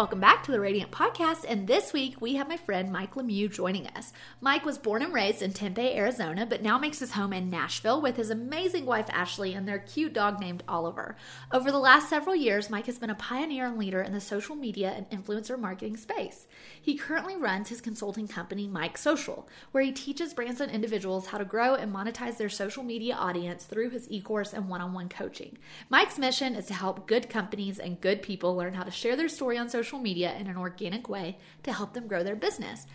Welcome back to the Radiant Podcast, and this week we have my friend Mike Lemieux joining us. Mike was born and raised in Tempe, Arizona, but now makes his home in Nashville with his amazing wife Ashley and their cute dog named Oliver. Over the last several years, Mike has been a pioneer and leader in the social media and influencer marketing space. He currently runs his consulting company, Mike Social, where he teaches brands and individuals how to grow and monetize their social media audience through his e course and one on one coaching. Mike's mission is to help good companies and good people learn how to share their story on social media in an organic way to help them grow their business.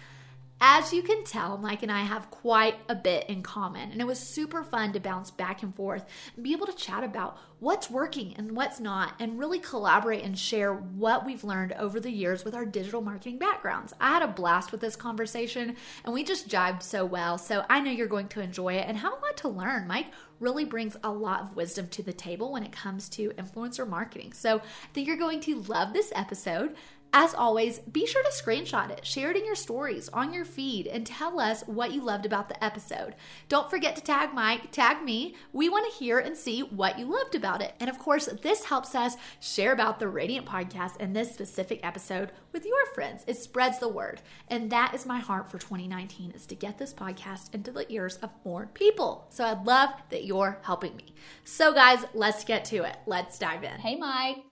As you can tell, Mike and I have quite a bit in common, and it was super fun to bounce back and forth and be able to chat about what's working and what's not, and really collaborate and share what we've learned over the years with our digital marketing backgrounds. I had a blast with this conversation, and we just jived so well. So I know you're going to enjoy it and have a lot to learn. Mike really brings a lot of wisdom to the table when it comes to influencer marketing. So I think you're going to love this episode. As always, be sure to screenshot it, share it in your stories, on your feed, and tell us what you loved about the episode. Don't forget to tag Mike, tag me. We want to hear and see what you loved about it. And of course, this helps us share about the Radiant podcast and this specific episode with your friends. It spreads the word. And that is my heart for 2019 is to get this podcast into the ears of more people. So I'd love that you're helping me. So guys, let's get to it. Let's dive in. Hey Mike.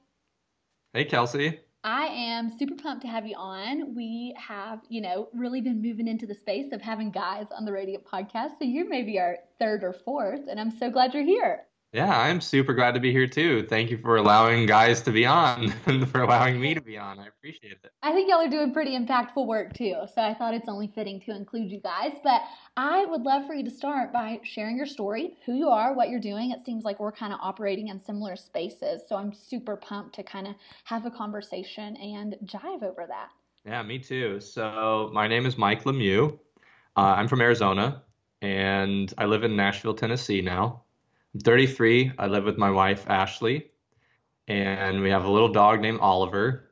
Hey Kelsey. I am super pumped to have you on. We have, you know, really been moving into the space of having guys on the Radiant podcast. So you're maybe our third or fourth, and I'm so glad you're here. Yeah, I'm super glad to be here too. Thank you for allowing guys to be on and for allowing me to be on. I appreciate it. I think y'all are doing pretty impactful work too. So I thought it's only fitting to include you guys. But I would love for you to start by sharing your story, who you are, what you're doing. It seems like we're kind of operating in similar spaces. So I'm super pumped to kind of have a conversation and jive over that. Yeah, me too. So my name is Mike Lemieux. Uh, I'm from Arizona and I live in Nashville, Tennessee now. I'm 33. I live with my wife, Ashley, and we have a little dog named Oliver.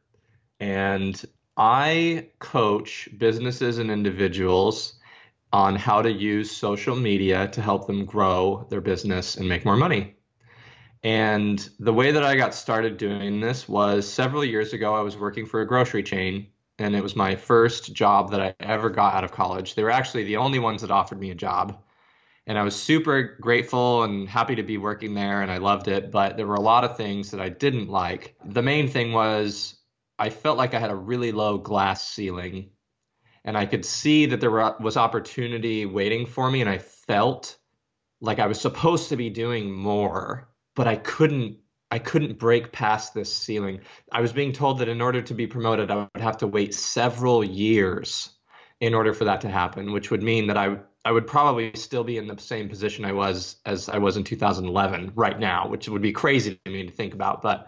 And I coach businesses and individuals on how to use social media to help them grow their business and make more money. And the way that I got started doing this was several years ago, I was working for a grocery chain, and it was my first job that I ever got out of college. They were actually the only ones that offered me a job and I was super grateful and happy to be working there and I loved it, but there were a lot of things that I didn't like. The main thing was I felt like I had a really low glass ceiling and I could see that there was opportunity waiting for me and I felt like I was supposed to be doing more, but I couldn't I couldn't break past this ceiling. I was being told that in order to be promoted I would have to wait several years in order for that to happen, which would mean that I I would probably still be in the same position I was as I was in 2011 right now, which would be crazy to me to think about. But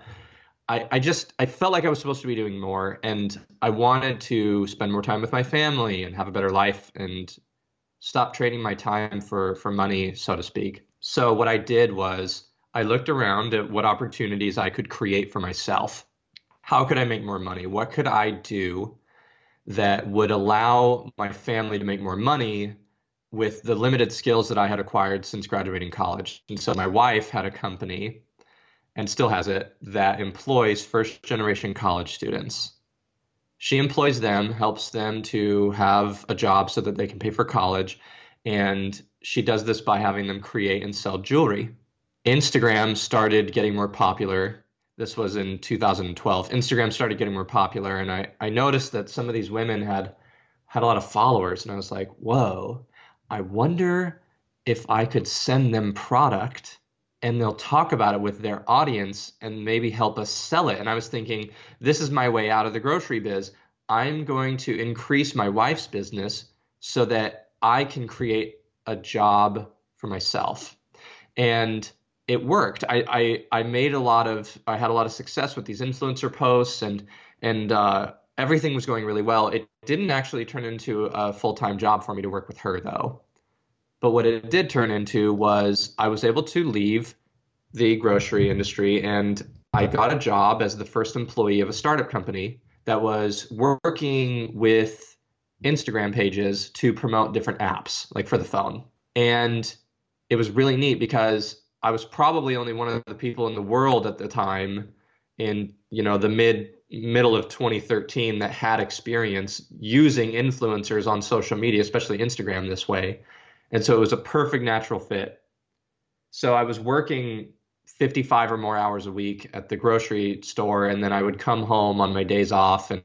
I, I just I felt like I was supposed to be doing more, and I wanted to spend more time with my family and have a better life and stop trading my time for for money, so to speak. So what I did was I looked around at what opportunities I could create for myself. How could I make more money? What could I do that would allow my family to make more money with the limited skills that I had acquired since graduating college. And so my wife had a company and still has it that employs first generation college students. She employs them, helps them to have a job so that they can pay for college. And she does this by having them create and sell jewelry. Instagram started getting more popular. This was in 2012. Instagram started getting more popular. And I, I noticed that some of these women had had a lot of followers. And I was like, whoa, I wonder if I could send them product and they'll talk about it with their audience and maybe help us sell it. And I was thinking, this is my way out of the grocery biz. I'm going to increase my wife's business so that I can create a job for myself. And it worked. I, I I made a lot of I had a lot of success with these influencer posts and and uh, everything was going really well. It didn't actually turn into a full time job for me to work with her though. But what it did turn into was I was able to leave the grocery industry and I got a job as the first employee of a startup company that was working with Instagram pages to promote different apps, like for the phone. And it was really neat because I was probably only one of the people in the world at the time in, you know, the mid middle of 2013 that had experience using influencers on social media, especially Instagram this way. And so it was a perfect natural fit. So I was working 55 or more hours a week at the grocery store and then I would come home on my days off and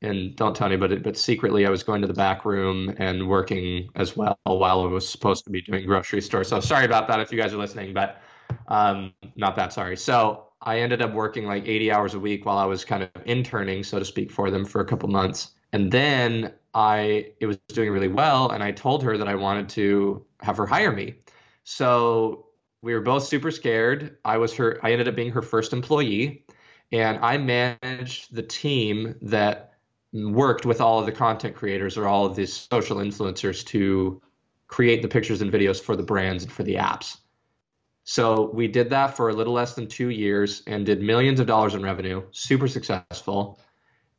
and don't tell anybody but secretly I was going to the back room and working as well while I was supposed to be doing grocery store. So sorry about that if you guys are listening, but um, not that sorry. So I ended up working like 80 hours a week while I was kind of interning, so to speak, for them for a couple months. And then I it was doing really well and I told her that I wanted to have her hire me. So we were both super scared. I was her I ended up being her first employee and I managed the team that worked with all of the content creators or all of these social influencers to create the pictures and videos for the brands and for the apps. So we did that for a little less than 2 years and did millions of dollars in revenue, super successful.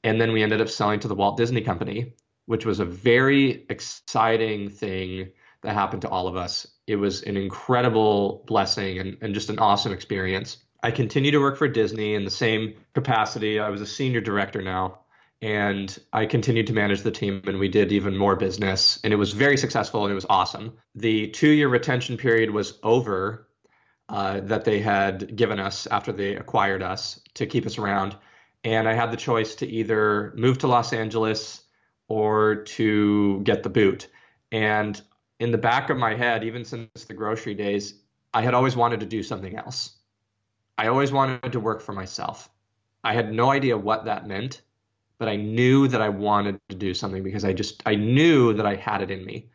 And then we ended up selling to the Walt Disney Company, which was a very exciting thing that happened to all of us. It was an incredible blessing and, and just an awesome experience. I continue to work for Disney in the same capacity. I was a senior director now, and I continued to manage the team, and we did even more business, and it was very successful and it was awesome. The two year retention period was over uh, that they had given us after they acquired us to keep us around, and I had the choice to either move to Los Angeles or to get the boot. And in the back of my head, even since the grocery days, I had always wanted to do something else. I always wanted to work for myself. I had no idea what that meant, but I knew that I wanted to do something because I just I knew that I had it in me.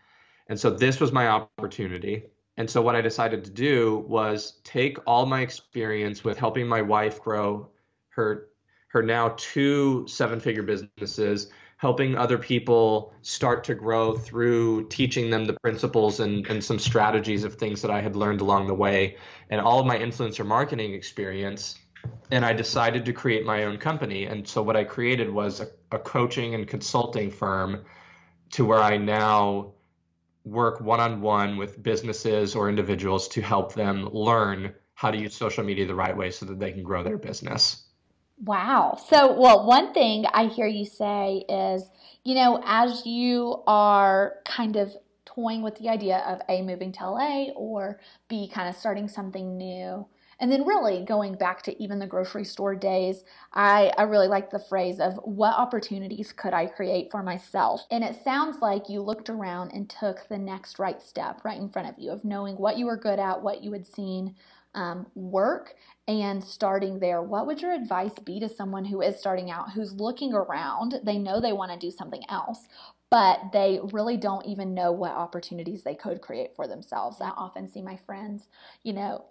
And so this was my opportunity. And so what I decided to do was take all my experience with helping my wife grow her her now two seven-figure businesses helping other people start to grow through teaching them the principles and, and some strategies of things that I had learned along the way and all of my influencer marketing experience. And I decided to create my own company. And so what I created was a, a coaching and consulting firm to where I now work one on one with businesses or individuals to help them learn how to use social media the right way so that they can grow their business. Wow. So, well, one thing I hear you say is, you know, as you are kind of toying with the idea of A, moving to LA or B, kind of starting something new, and then really going back to even the grocery store days, I, I really like the phrase of what opportunities could I create for myself? And it sounds like you looked around and took the next right step right in front of you of knowing what you were good at, what you had seen um, work and starting there, what would your advice be to someone who is starting out, who's looking around? They know they want to do something else, but they really don't even know what opportunities they could create for themselves. I often see my friends, you know,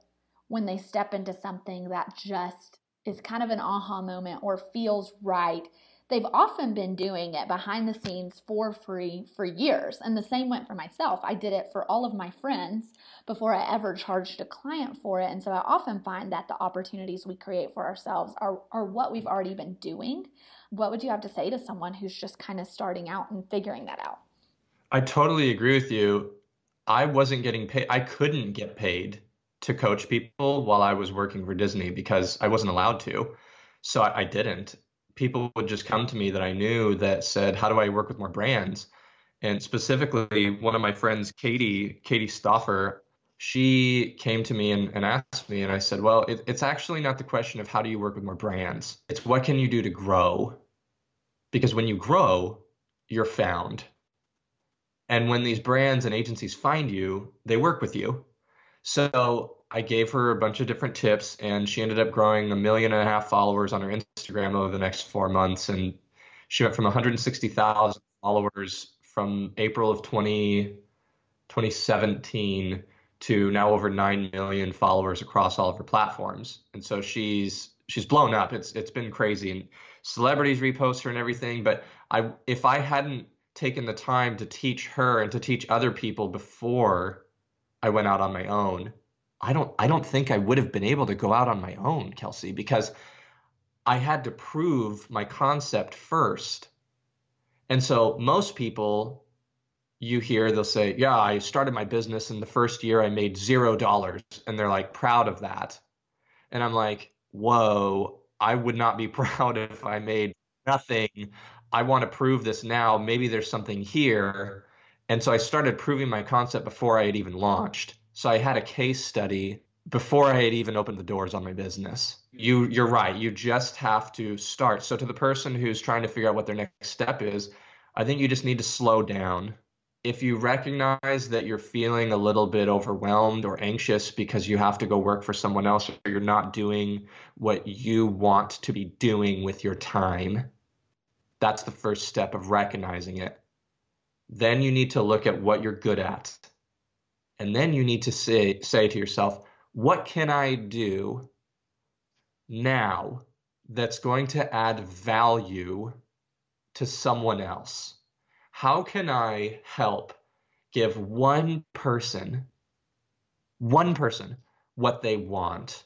when they step into something that just is kind of an aha moment or feels right they've often been doing it behind the scenes for free for years. And the same went for myself. I did it for all of my friends before I ever charged a client for it. And so I often find that the opportunities we create for ourselves are, are what we've already been doing. What would you have to say to someone who's just kind of starting out and figuring that out? I totally agree with you. I wasn't getting paid, I couldn't get paid to coach people while I was working for Disney because I wasn't allowed to. So I, I didn't people would just come to me that I knew that said, "How do I work with more brands?" And specifically, one of my friends, Katie, Katie Stoffer, she came to me and, and asked me, and I said, "Well, it, it's actually not the question of how do you work with more brands. It's what can you do to grow, because when you grow, you're found." And when these brands and agencies find you, they work with you. So I gave her a bunch of different tips, and she ended up growing a million and a half followers on her Instagram over the next four months. And she went from 160,000 followers from April of 20, 2017 to now over 9 million followers across all of her platforms. And so she's she's blown up. It's it's been crazy and celebrities repost her and everything, but I if I hadn't taken the time to teach her and to teach other people before I went out on my own, I don't I don't think I would have been able to go out on my own, Kelsey, because I had to prove my concept first. And so most people you hear they'll say, "Yeah, I started my business in the first year I made 0 dollars." And they're like proud of that. And I'm like, "Whoa, I would not be proud if I made nothing. I want to prove this now. Maybe there's something here." And so I started proving my concept before I had even launched. So I had a case study before I had even opened the doors on my business. You you're right. You just have to start. So to the person who's trying to figure out what their next step is, I think you just need to slow down. If you recognize that you're feeling a little bit overwhelmed or anxious because you have to go work for someone else or you're not doing what you want to be doing with your time, that's the first step of recognizing it. Then you need to look at what you're good at. And then you need to say say to yourself, what can I do now that's going to add value to someone else? How can I help give one person, one person, what they want?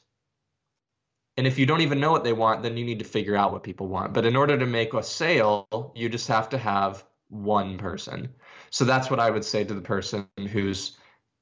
And if you don't even know what they want, then you need to figure out what people want. But in order to make a sale, you just have to have one person. So that's what I would say to the person who's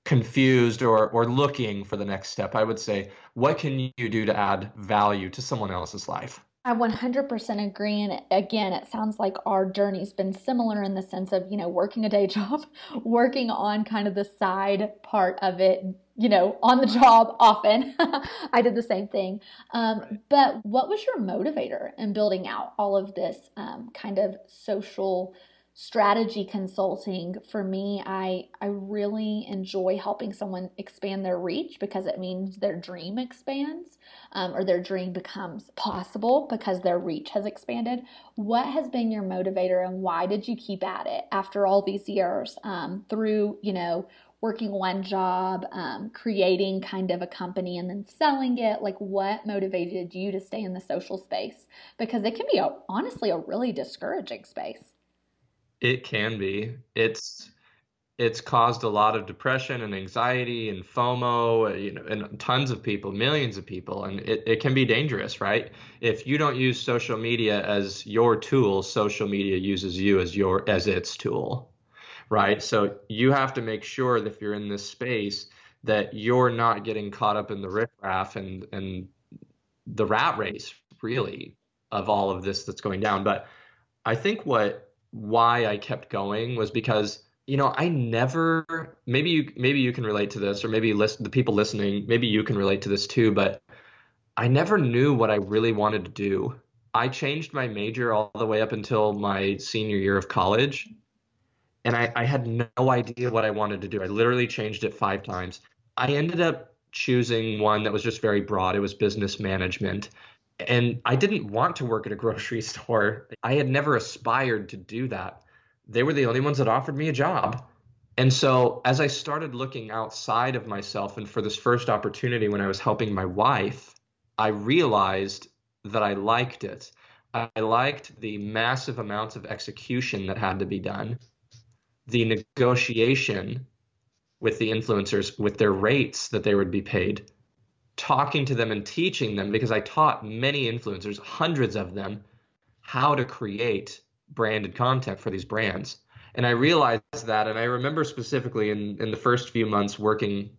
confused or or looking for the next step i would say what can you do to add value to someone else's life I 100% agree. And again, it sounds like our journey's been similar in the sense of, you know, working a day job, working on kind of the side part of it, you know, on the job often. I did the same thing. Um, but what was your motivator in building out all of this um, kind of social? Strategy consulting for me i i really enjoy helping someone expand their reach because it means their dream expands um, or their dream becomes possible because their reach has expanded. What has been your motivator and why did you keep at it after all these years um, through you know working one job um, creating kind of a company and then selling it? Like what motivated you to stay in the social space? Because it can be a, honestly a really discouraging space it can be. It's it's caused a lot of depression and anxiety and FOMO, you know, and tons of people, millions of people, and it, it can be dangerous, right? If you don't use social media as your tool, social media uses you as your as its tool, right? So you have to make sure that if you're in this space that you're not getting caught up in the riffraff and and the rat race, really, of all of this that's going down. But I think what why I kept going was because you know I never maybe you maybe you can relate to this or maybe listen the people listening maybe you can relate to this too but I never knew what I really wanted to do. I changed my major all the way up until my senior year of college and I, I had no idea what I wanted to do. I literally changed it five times. I ended up choosing one that was just very broad. It was business management. And I didn't want to work at a grocery store. I had never aspired to do that. They were the only ones that offered me a job. And so, as I started looking outside of myself, and for this first opportunity when I was helping my wife, I realized that I liked it. I liked the massive amounts of execution that had to be done, the negotiation with the influencers with their rates that they would be paid, talking to them and teaching them because I taught many influencers, hundreds of them, how to create branded content for these brands. And I realized that, and I remember specifically in, in the first few months working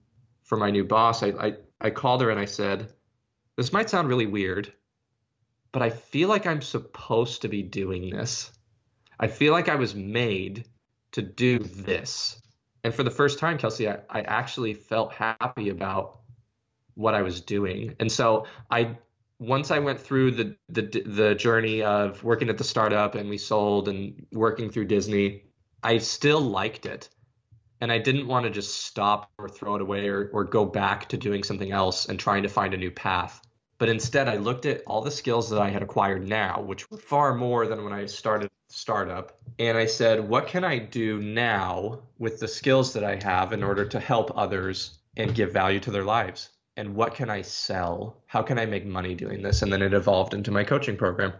for my new boss, I, I, I called her and I said, This might sound really weird, but I feel like I'm supposed to be doing this. I feel like I was made to do this. And for the first time, Kelsey, I, I actually felt happy about what I was doing. And so I once I went through the the the journey of working at the startup and we sold and working through Disney, I still liked it. And I didn't want to just stop or throw it away or, or go back to doing something else and trying to find a new path. But instead, I looked at all the skills that I had acquired now, which were far more than when I started startup. And I said, what can I do now with the skills that I have in order to help others and give value to their lives. And what can I sell? How can I make money doing this? And then it evolved into my coaching program.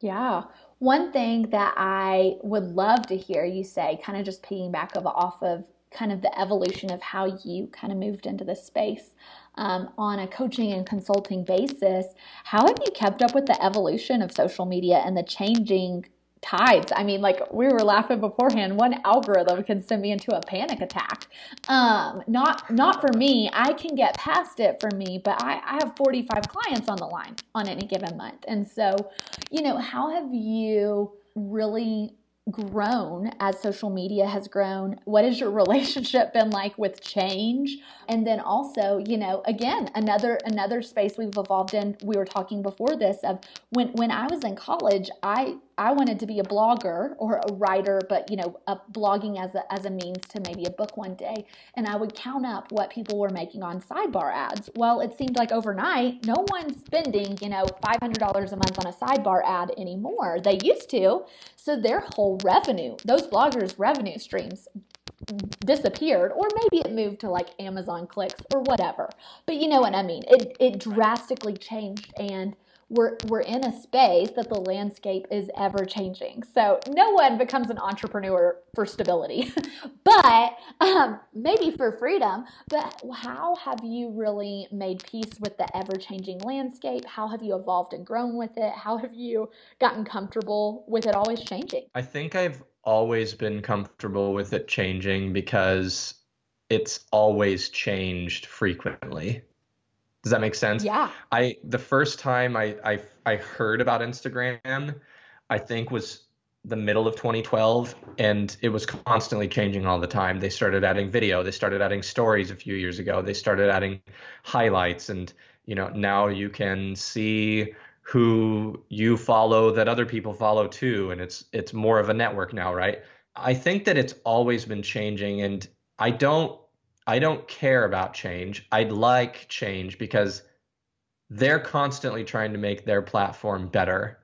Yeah. One thing that I would love to hear you say, kind of just piggyback of off of kind of the evolution of how you kind of moved into this space um, on a coaching and consulting basis. How have you kept up with the evolution of social media and the changing tides. I mean, like we were laughing beforehand, one algorithm can send me into a panic attack. Um, not not for me. I can get past it for me, but I, I have 45 clients on the line on any given month. And so, you know, how have you really grown as social media has grown? What has your relationship been like with change? And then also, you know, again, another another space we've evolved in. We were talking before this of when when I was in college, I I wanted to be a blogger or a writer, but you know, blogging as a as a means to maybe a book one day. And I would count up what people were making on sidebar ads. Well, it seemed like overnight, no one's spending, you know, five hundred dollars a month on a sidebar ad anymore. They used to. So their whole revenue, those bloggers' revenue streams disappeared or maybe it moved to like Amazon clicks or whatever. But you know what I mean? It it drastically changed and we're we're in a space that the landscape is ever changing. So no one becomes an entrepreneur for stability, but um, maybe for freedom. But how have you really made peace with the ever changing landscape? How have you evolved and grown with it? How have you gotten comfortable with it always changing? I think I've always been comfortable with it changing because it's always changed frequently. Does that make sense? Yeah. I the first time I I I heard about Instagram, I think was the middle of 2012 and it was constantly changing all the time. They started adding video, they started adding stories a few years ago. They started adding highlights and you know, now you can see who you follow that other people follow too and it's it's more of a network now, right? I think that it's always been changing and I don't I don't care about change. I'd like change because they're constantly trying to make their platform better.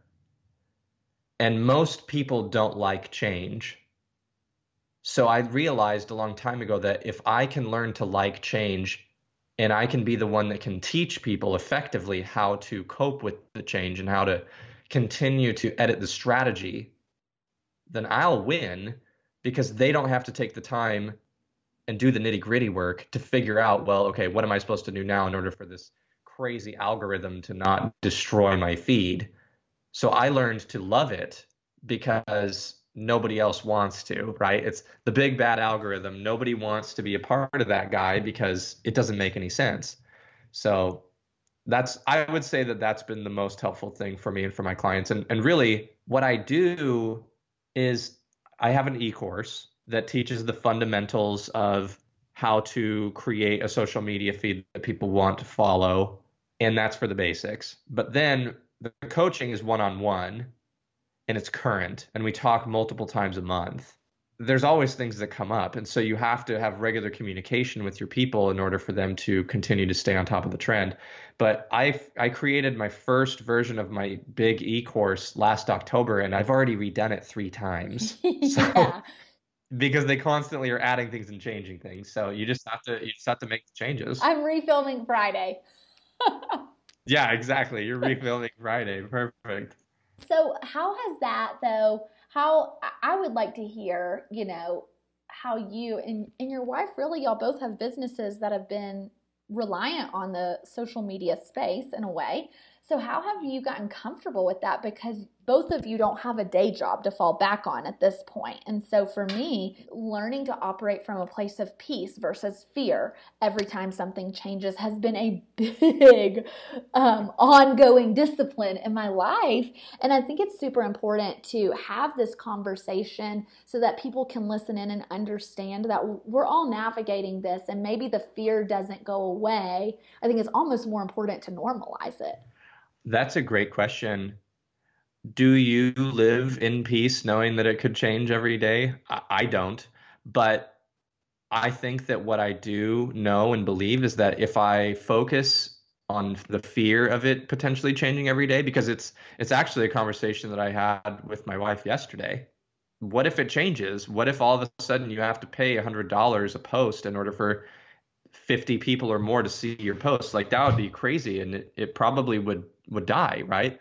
And most people don't like change. So I realized a long time ago that if I can learn to like change and I can be the one that can teach people effectively how to cope with the change and how to continue to edit the strategy, then I'll win because they don't have to take the time and do the nitty gritty work to figure out, well, okay, what am I supposed to do now in order for this crazy algorithm to not destroy my feed? So I learned to love it because nobody else wants to, right? It's the big bad algorithm. Nobody wants to be a part of that guy because it doesn't make any sense. So that's I would say that that's been the most helpful thing for me and for my clients. And and really what I do is I have an e-course that teaches the fundamentals of how to create a social media feed that people want to follow. And that's for the basics. But then the coaching is one on one and it's current, and we talk multiple times a month. There's always things that come up. And so you have to have regular communication with your people in order for them to continue to stay on top of the trend. But I I created my first version of my big e course last October, and I've already redone it three times. So, yeah because they constantly are adding things and changing things. So you just have to you just have to make the changes. I'm refilming Friday. yeah, exactly. You're refilming Friday. Perfect. So how has that though? How I would like to hear, you know, how you and, and your wife really y'all both have businesses that have been reliant on the social media space in a way. So, how have you gotten comfortable with that? Because both of you don't have a day job to fall back on at this point. And so, for me, learning to operate from a place of peace versus fear every time something changes has been a big um, ongoing discipline in my life. And I think it's super important to have this conversation so that people can listen in and understand that we're all navigating this and maybe the fear doesn't go away. I think it's almost more important to normalize it. That's a great question. Do you live in peace knowing that it could change every day? I, I don't. But I think that what I do know and believe is that if I focus on the fear of it potentially changing every day, because it's it's actually a conversation that I had with my wife yesterday. What if it changes? What if all of a sudden you have to pay a hundred dollars a post in order for 50 people or more to see your post. Like that would be crazy and it, it probably would would die, right?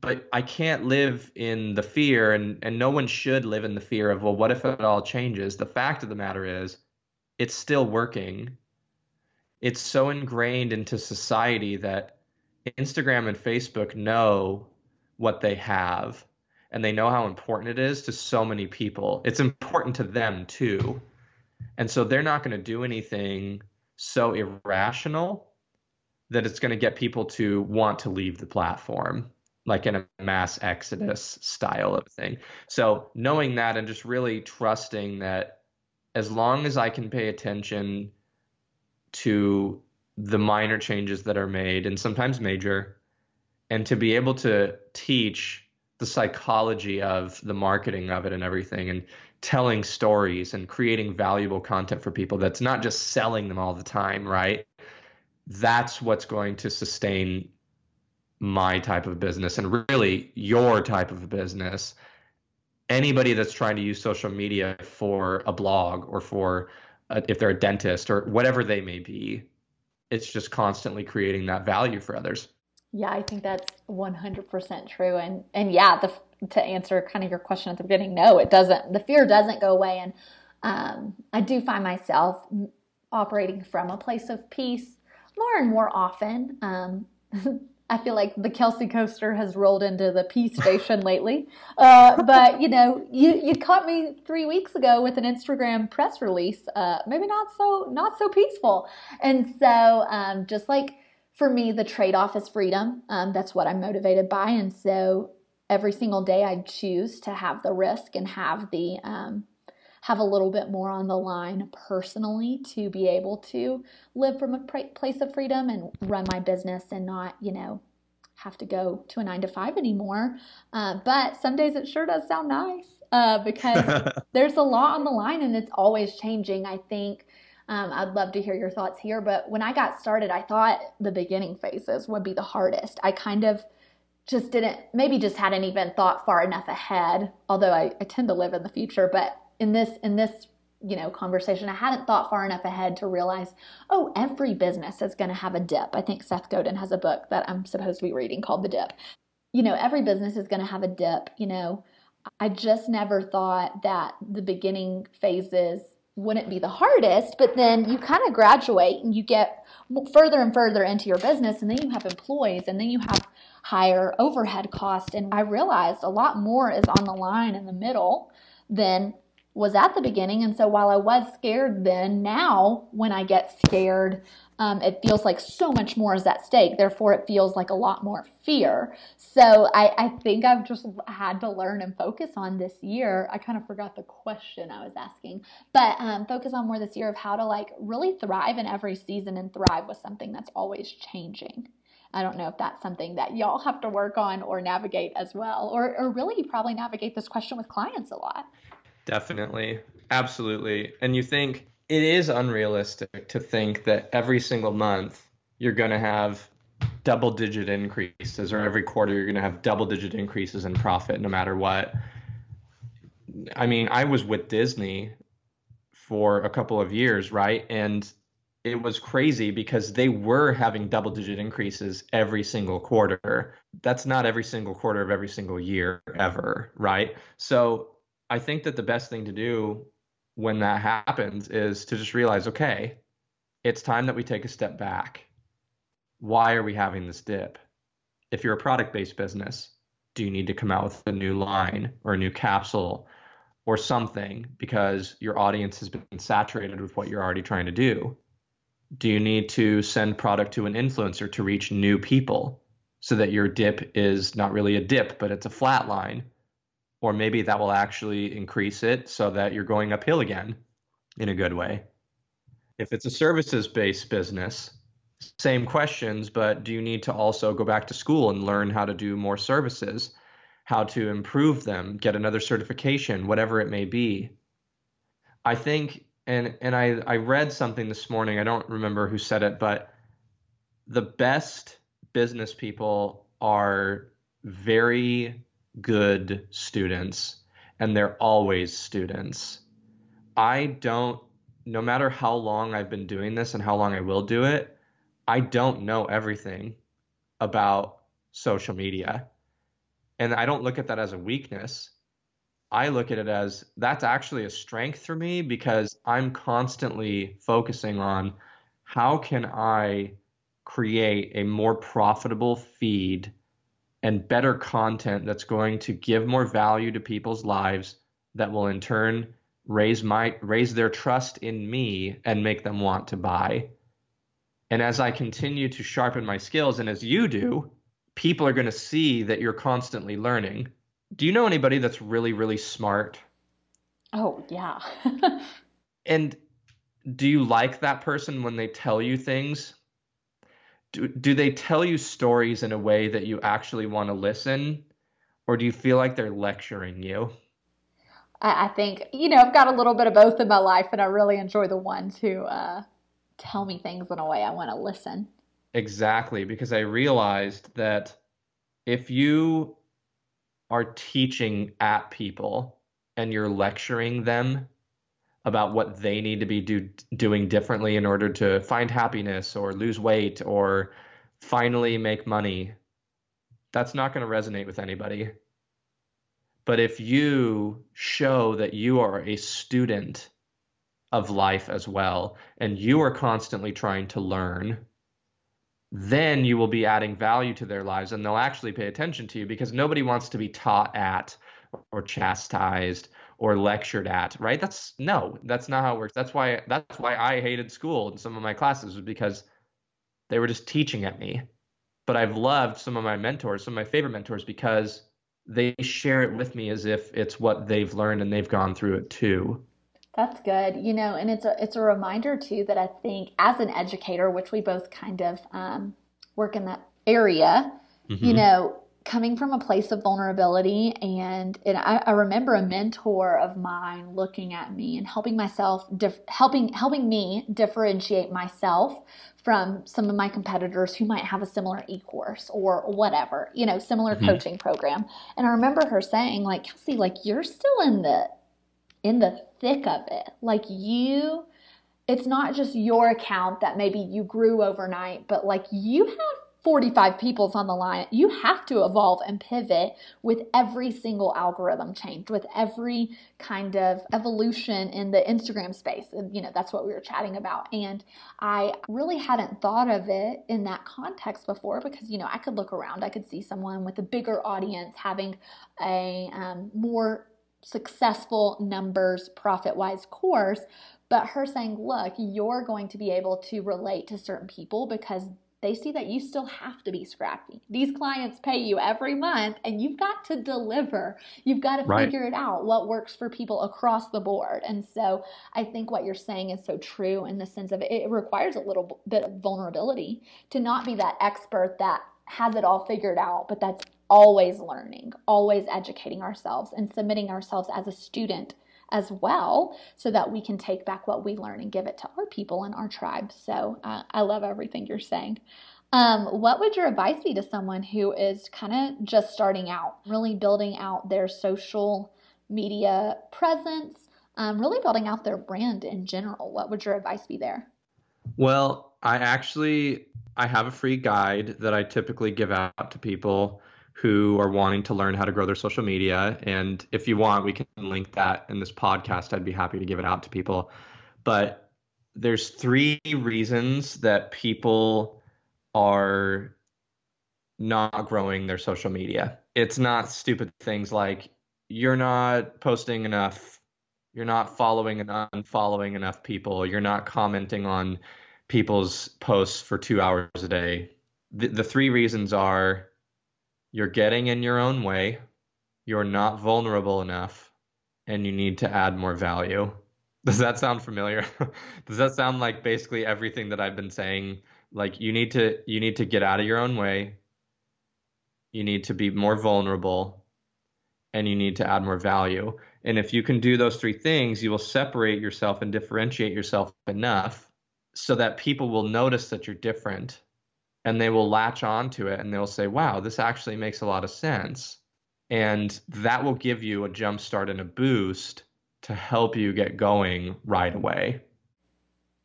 But I can't live in the fear and and no one should live in the fear of well what if it all changes? The fact of the matter is it's still working. It's so ingrained into society that Instagram and Facebook know what they have and they know how important it is to so many people. It's important to them too. And so they're not going to do anything so irrational that it's going to get people to want to leave the platform, like in a mass exodus style of thing. So knowing that and just really trusting that as long as I can pay attention to the minor changes that are made and sometimes major, and to be able to teach the psychology of the marketing of it and everything and telling stories and creating valuable content for people that's not just selling them all the time, right? That's what's going to sustain my type of business and really your type of business. Anybody that's trying to use social media for a blog or for a, if they're a dentist or whatever they may be, it's just constantly creating that value for others. Yeah, I think that's 100% true. And, and yeah, the, to answer kind of your question at the beginning, no, it doesn't. The fear doesn't go away. And um, I do find myself operating from a place of peace more and more often. Um, I feel like the Kelsey coaster has rolled into the peace station lately. Uh, but you know, you, you caught me three weeks ago with an Instagram press release. Uh, maybe not so not so peaceful. And so, um, just like for me, the trade off is freedom. Um, that's what I'm motivated by. And so every single day I choose to have the risk and have the, um, have a little bit more on the line personally to be able to live from a place of freedom and run my business and not, you know, have to go to a nine to five anymore. Uh, but some days it sure does sound nice uh, because there's a lot on the line and it's always changing. I think um, I'd love to hear your thoughts here. But when I got started, I thought the beginning phases would be the hardest. I kind of just didn't, maybe just hadn't even thought far enough ahead, although I, I tend to live in the future. But in this, in this, you know, conversation, I hadn't thought far enough ahead to realize, oh, every business is going to have a dip. I think Seth Godin has a book that I'm supposed to be reading called The Dip. You know, every business is going to have a dip. You know, I just never thought that the beginning phases wouldn't be the hardest, but then you kind of graduate and you get further and further into your business, and then you have employees, and then you have higher overhead cost And I realized a lot more is on the line in the middle than was at the beginning. And so while I was scared then, now when I get scared, um, it feels like so much more is at stake. Therefore, it feels like a lot more fear. So I, I think I've just had to learn and focus on this year. I kind of forgot the question I was asking, but um, focus on more this year of how to like really thrive in every season and thrive with something that's always changing. I don't know if that's something that y'all have to work on or navigate as well, or, or really probably navigate this question with clients a lot. Definitely. Absolutely. And you think it is unrealistic to think that every single month you're going to have double digit increases or every quarter you're going to have double digit increases in profit no matter what. I mean, I was with Disney for a couple of years, right? And it was crazy because they were having double digit increases every single quarter. That's not every single quarter of every single year ever, right? So I think that the best thing to do when that happens is to just realize, okay, it's time that we take a step back. Why are we having this dip? If you're a product based business, do you need to come out with a new line or a new capsule or something because your audience has been saturated with what you're already trying to do? Do you need to send product to an influencer to reach new people so that your dip is not really a dip, but it's a flat line? Or maybe that will actually increase it so that you're going uphill again in a good way. If it's a services based business, same questions, but do you need to also go back to school and learn how to do more services, how to improve them, get another certification, whatever it may be? I think, and and I I read something this morning. I don't remember who said it, but the best business people are very good students and they're always students. I don't no matter how long I've been doing this and how long I will do it, I don't know everything about social media. And I don't look at that as a weakness. I look at it as that's actually a strength for me because I'm constantly focusing on how can I create a more profitable feed and better content that's going to give more value to people's lives that will in turn raise my raise their trust in me and make them want to buy. And as I continue to sharpen my skills and as you do, people are going to see that you're constantly learning. Do you know anybody that's really really smart? Oh, yeah. and do you like that person when they tell you things? Do, do they tell you stories in a way that you actually want to listen? Or do you feel like they're lecturing you? I, I think, you know, I've got a little bit of both in my life, and I really enjoy the ones who uh, tell me things in a way I want to listen. Exactly, because I realized that if you are teaching at people and you're lecturing them about what they need to be do, doing differently in order to find happiness or lose weight or finally make money, that's not going to resonate with anybody. But if you show that you are a student of life as well, and you are constantly trying to learn, then you will be adding value to their lives and they'll actually pay attention to you because nobody wants to be taught at or chastised or lectured at, right? That's no, that's not how it works. That's why that's why I hated school and some of my classes was because they were just teaching at me. But I've loved some of my mentors, some of my favorite mentors because they share it with me as if it's what they've learned and they've gone through it too. That's good. You know, and it's a it's a reminder too that I think as an educator, which we both kind of um, work in that area, mm-hmm. you know, coming from a place of vulnerability and, and I, I, remember a mentor of mine looking at me and helping myself dif- helping helping me differentiate myself from some of my competitors who might have a similar e-course or whatever you know similar mm-hmm. coaching program and i remember her saying like kelsey like you're still in the in the thick of it like you it's not just your account that maybe you grew overnight but like you have 45 people's on the line, you have to evolve and pivot with every single algorithm change, with every kind of evolution in the Instagram space. And, you know, that's what we were chatting about. And I really hadn't thought of it in that context before because, you know, I could look around, I could see someone with a bigger audience having a um, more successful numbers profit wise course but her saying, look, you're going to be able to relate to certain people because they see that you still have to be scrappy. These clients pay you every month and you've got to deliver. You've got to right. figure it out what works for people across the board. And so I think what you're saying is so true in the sense of it requires a little bit of vulnerability to not be that expert that has it all figured out, but that's always learning, always educating ourselves and submitting ourselves as a student as well so that we can take back what we learn and give it to our people and our tribe. So uh, I love everything you're saying. Um, what would your advice be to someone who is kind of just starting out, really building out their social media presence, um, really building out their brand in general? What would your advice be there? Well, I actually I have a free guide that I typically give out to people who are wanting to learn how to grow their social media. And if you want, we can link that in this podcast. I'd be happy to give it out to people. But there's three reasons that people are not growing their social media. It's not stupid things like you're not posting enough, you're not following and unfollowing enough people, you're not commenting on people's posts for two hours a day. The, the three reasons are you're getting in your own way, you're not vulnerable enough, and you need to add more value. Does that sound familiar? Does that sound like basically everything that I've been saying? Like you need to you need to get out of your own way. You need to be more vulnerable and you need to add more value. And if you can do those three things, you will separate yourself and differentiate yourself enough so that people will notice that you're different and they will latch on to it and they'll say, wow, this actually makes a lot of sense. And that will give you a jump start and a boost to help you get going right away.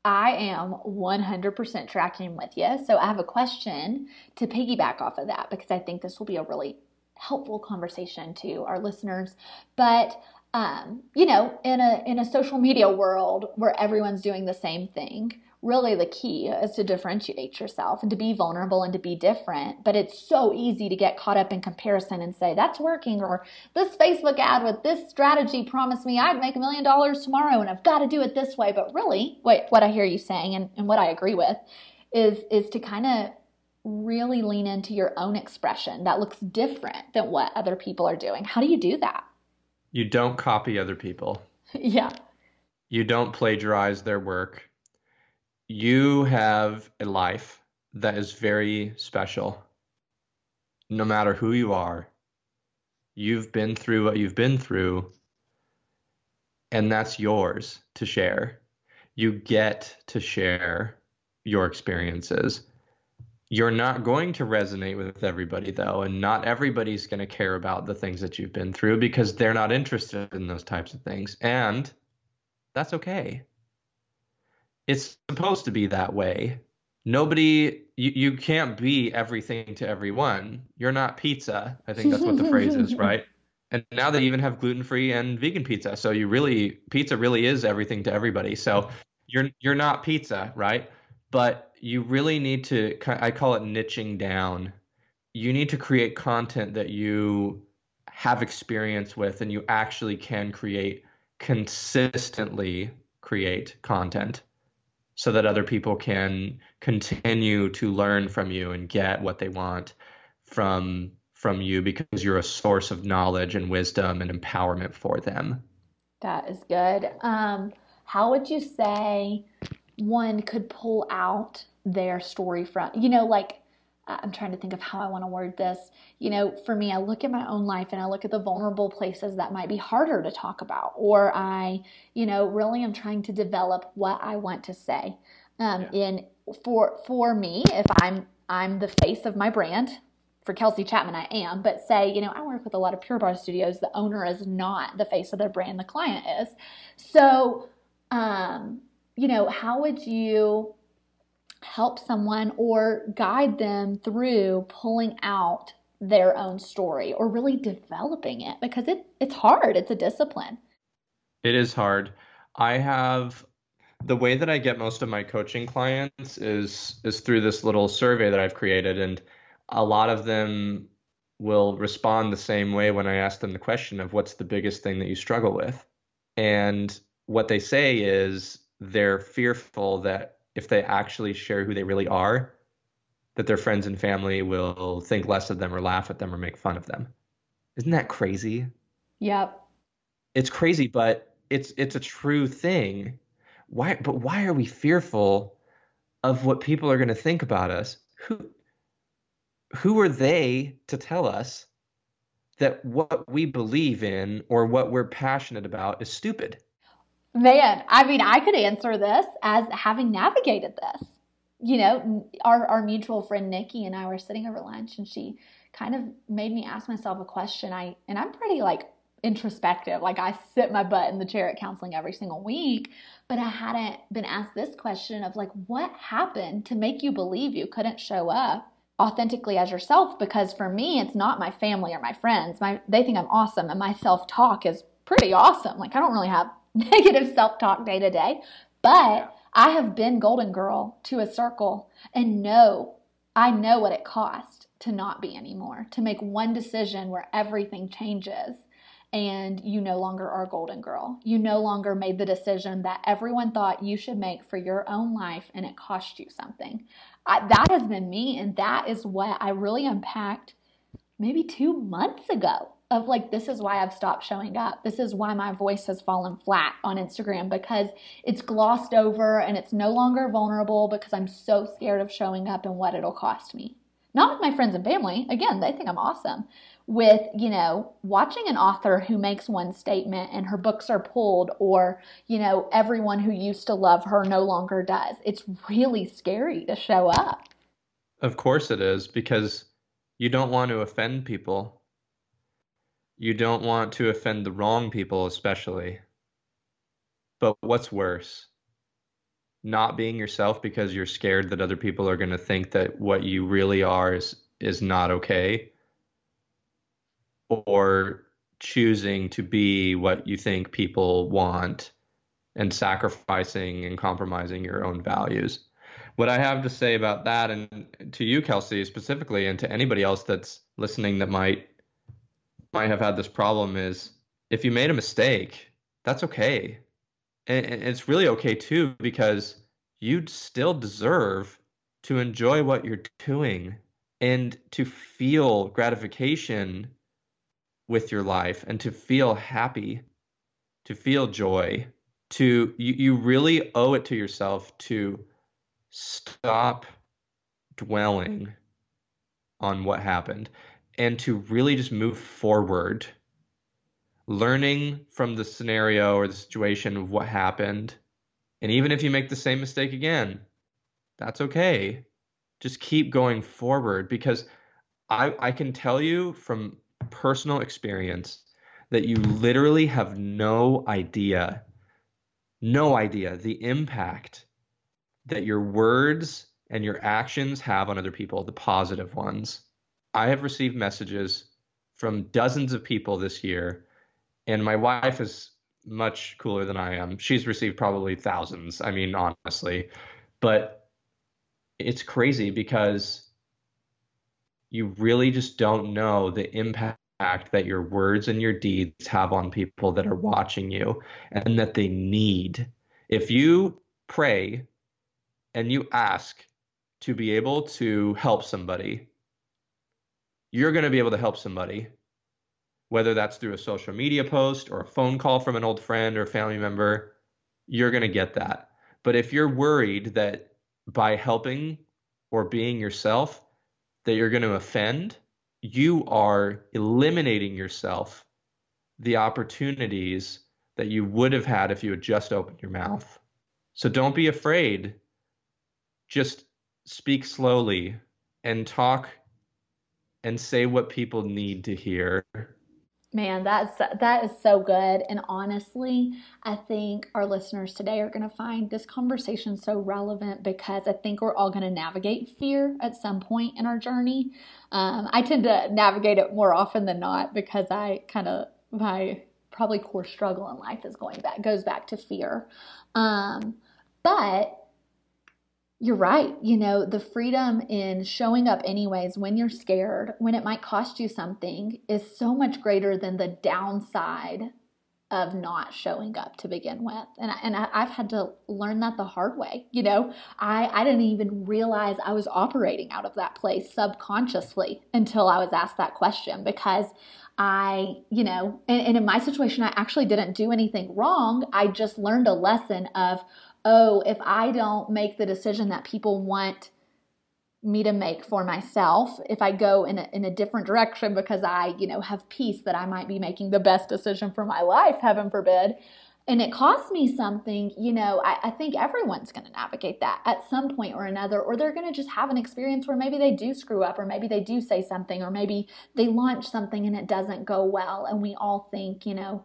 I am 100% tracking with you. So I have a question to piggyback off of that because I think this will be a really helpful conversation to our listeners. But um, you know, in a in a social media world where everyone's doing the same thing, really the key is to differentiate yourself and to be vulnerable and to be different. But it's so easy to get caught up in comparison and say, that's working, or this Facebook ad with this strategy promised me I'd make a million dollars tomorrow and I've got to do it this way. But really, what, what I hear you saying and, and what I agree with is, is to kind of really lean into your own expression that looks different than what other people are doing. How do you do that? You don't copy other people. yeah. You don't plagiarize their work you have a life that is very special. No matter who you are, you've been through what you've been through, and that's yours to share. You get to share your experiences. You're not going to resonate with everybody, though, and not everybody's going to care about the things that you've been through because they're not interested in those types of things. And that's okay it's supposed to be that way. Nobody, you, you can't be everything to everyone. You're not pizza. I think that's what the phrase is, right? And now they even have gluten free and vegan pizza. So you really, pizza really is everything to everybody. So you're you're not pizza, right? But you really need to. I call it niching down. You need to create content that you have experience with, and you actually can create consistently create content so that other people can continue to learn from you and get what they want from from you because you're a source of knowledge and wisdom and empowerment for them. That is good. Um, how would you say one could pull out their story from, you know, like I'm trying to think of how I want to word this. You know, for me, I look at my own life and I look at the vulnerable places that might be harder to talk about, or I, you know, really am trying to develop what I want to say. Um, yeah. In for for me, if I'm I'm the face of my brand. For Kelsey Chapman, I am, but say, you know, I work with a lot of Pure Barre studios. The owner is not the face of their brand, the client is. So, um, you know, how would you help someone or guide them through pulling out their own story or really developing it because it, it's hard. It's a discipline. It is hard. I have the way that I get most of my coaching clients is is through this little survey that I've created and a lot of them will respond the same way when I ask them the question of what's the biggest thing that you struggle with. And what they say is they're fearful that if they actually share who they really are, that their friends and family will think less of them or laugh at them or make fun of them. Isn't that crazy? Yep. It's crazy, but it's it's a true thing. Why but why are we fearful of what people are going to think about us? Who who are they to tell us that what we believe in or what we're passionate about is stupid? Man, I mean, I could answer this as having navigated this. You know, our, our mutual friend Nikki and I were sitting over lunch and she kind of made me ask myself a question. I and I'm pretty like introspective. Like I sit my butt in the chair at counseling every single week, but I hadn't been asked this question of like what happened to make you believe you couldn't show up authentically as yourself because for me it's not my family or my friends. My they think I'm awesome and my self-talk is pretty awesome. Like I don't really have negative self talk day to day. But I have been Golden Girl to a circle and know, I know what it cost to not be anymore, to make one decision where everything changes and you no longer are Golden Girl. You no longer made the decision that everyone thought you should make for your own life and it cost you something. I, that has been me, and that is what I really unpacked maybe two months ago of like this is why I've stopped showing up. This is why my voice has fallen flat on Instagram because it's glossed over and it's no longer vulnerable because I'm so scared of showing up and what it'll cost me. Not with my friends and family. Again, they think I'm awesome. With, you know, watching an author who makes one statement and her books are pulled or, you know, everyone who used to love her no longer does. It's really scary to show up. Of course it is because you don't want to offend people you don't want to offend the wrong people, especially. But what's worse? not being yourself because you're scared that other people are going to think that what you really are is is not okay or choosing to be what you think people want and sacrificing and compromising your own values. What I have to say about that, and to you, Kelsey, specifically, and to anybody else that's listening that might might have had this problem, is if you made a mistake, that's okay, and it's really okay too because you'd still deserve to enjoy what you're doing and to feel gratification with your life and to feel happy, to feel joy, to you, you really owe it to yourself to stop dwelling on what happened and to really just move forward learning from the scenario or the situation of what happened and even if you make the same mistake again that's okay just keep going forward because i i can tell you from personal experience that you literally have no idea no idea the impact that your words and your actions have on other people, the positive ones. I have received messages from dozens of people this year, and my wife is much cooler than I am. She's received probably thousands, I mean, honestly. But it's crazy because you really just don't know the impact that your words and your deeds have on people that are watching you and that they need. If you pray and you ask to be able to help somebody, you're going to be able to help somebody, whether that's through a social media post or a phone call from an old friend or family member, you're going to get that. But if you're worried that by helping or being yourself, that you're going to offend, you are eliminating yourself the opportunities that you would have had if you had just opened your mouth. So don't be afraid just speak slowly and talk and say what people need to hear. Man, that's that is so good. And honestly, I think our listeners today are going to find this conversation so relevant because I think we're all going to navigate fear at some point in our journey. Um, I tend to navigate it more often than not because I kind of my probably core struggle in life is going back goes back to fear. Um, but you're right. You know, the freedom in showing up anyways when you're scared, when it might cost you something, is so much greater than the downside of not showing up to begin with. And, I, and I, have had to learn that the hard way. You know, I, I didn't even realize I was operating out of that place subconsciously until I was asked that question because I, you know, and, and in my situation, I actually didn't do anything wrong. I just learned a lesson of, oh, if I don't make the decision that people want me to make for myself, if I go in a, in a different direction because I, you know, have peace that I might be making the best decision for my life, heaven forbid, and it costs me something, you know, I, I think everyone's going to navigate that at some point or another, or they're going to just have an experience where maybe they do screw up, or maybe they do say something, or maybe they launch something and it doesn't go well. And we all think, you know,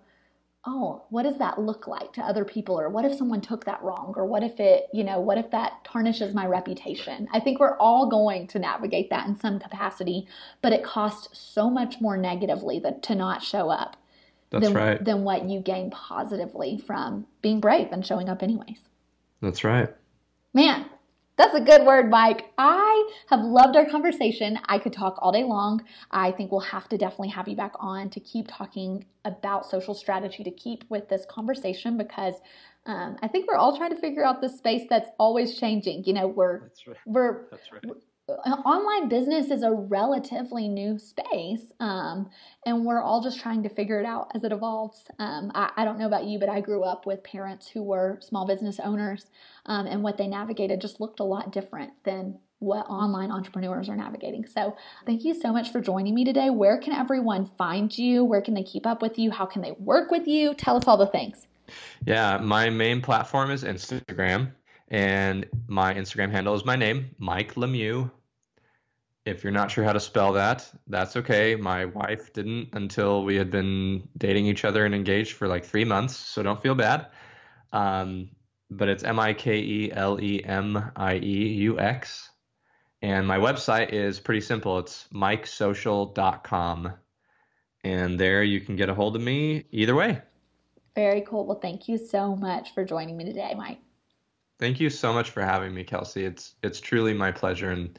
oh, what does that look like to other people? Or what if someone took that wrong? Or what if it, you know, what if that tarnishes my reputation? I think we're all going to navigate that in some capacity, but it costs so much more negatively that, to not show up That's than, right. than what you gain positively from being brave and showing up anyways. That's right. Man, that's a good word, Mike. I have loved our conversation. I could talk all day long. I think we'll have to definitely have you back on to keep talking about social strategy, to keep with this conversation because um, I think we're all trying to figure out this space that's always changing. You know, we're right. we're That's right online business is a relatively new space um, and we're all just trying to figure it out as it evolves. Um, I, I, don't know about you but i grew up with parents who were small business owners um, and what they navigated just looked a lot different than what online entrepreneurs are navigating. So thank you so much for joining me today. Where can everyone find you? Where can they keep up with you? How can they work with you? Tell us all the things. Yeah my main platform is instagram and my Instagram handle is my name, Mike Lemieux. If you're not sure how to spell that, that's okay. My wife didn't until we had been dating each other and engaged for like three months, so don't feel bad. Um, but it's M I K E L E M I E U X. And my website is pretty simple. It's mikesocial.com. And there you can get a hold of me either way. Very cool. Well, thank you so much for joining me today, Mike. Thank you so much for having me, Kelsey. It's it's truly my pleasure and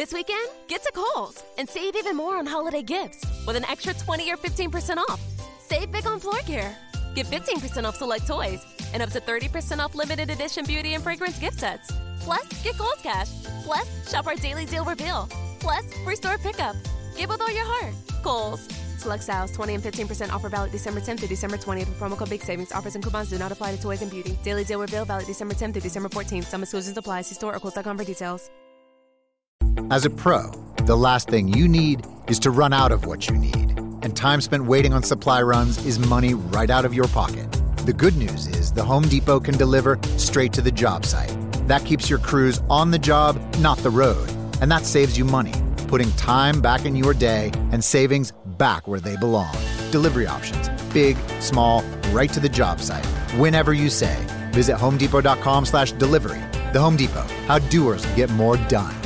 This weekend, get to Kohl's and save even more on holiday gifts with an extra 20 or 15% off. Save big on floor care. Get 15% off select toys and up to 30% off limited edition beauty and fragrance gift sets. Plus, get Kohl's Cash. Plus, shop our daily deal reveal. Plus, free store pickup. Give with all your heart. Kohl's. Select styles 20 and 15% offer valid December 10th to December 20th with promo code Big Savings. Offers and coupons do not apply to toys and beauty. Daily deal reveal valid December 10th to December 14th. Some exclusions apply. See store or Kohl's.com for details. As a pro, the last thing you need is to run out of what you need. And time spent waiting on supply runs is money right out of your pocket. The good news is the Home Depot can deliver straight to the job site. That keeps your crews on the job, not the road. And that saves you money, putting time back in your day and savings back where they belong. Delivery options big, small, right to the job site. Whenever you say. Visit homedepot.com slash delivery. The Home Depot, how doers get more done.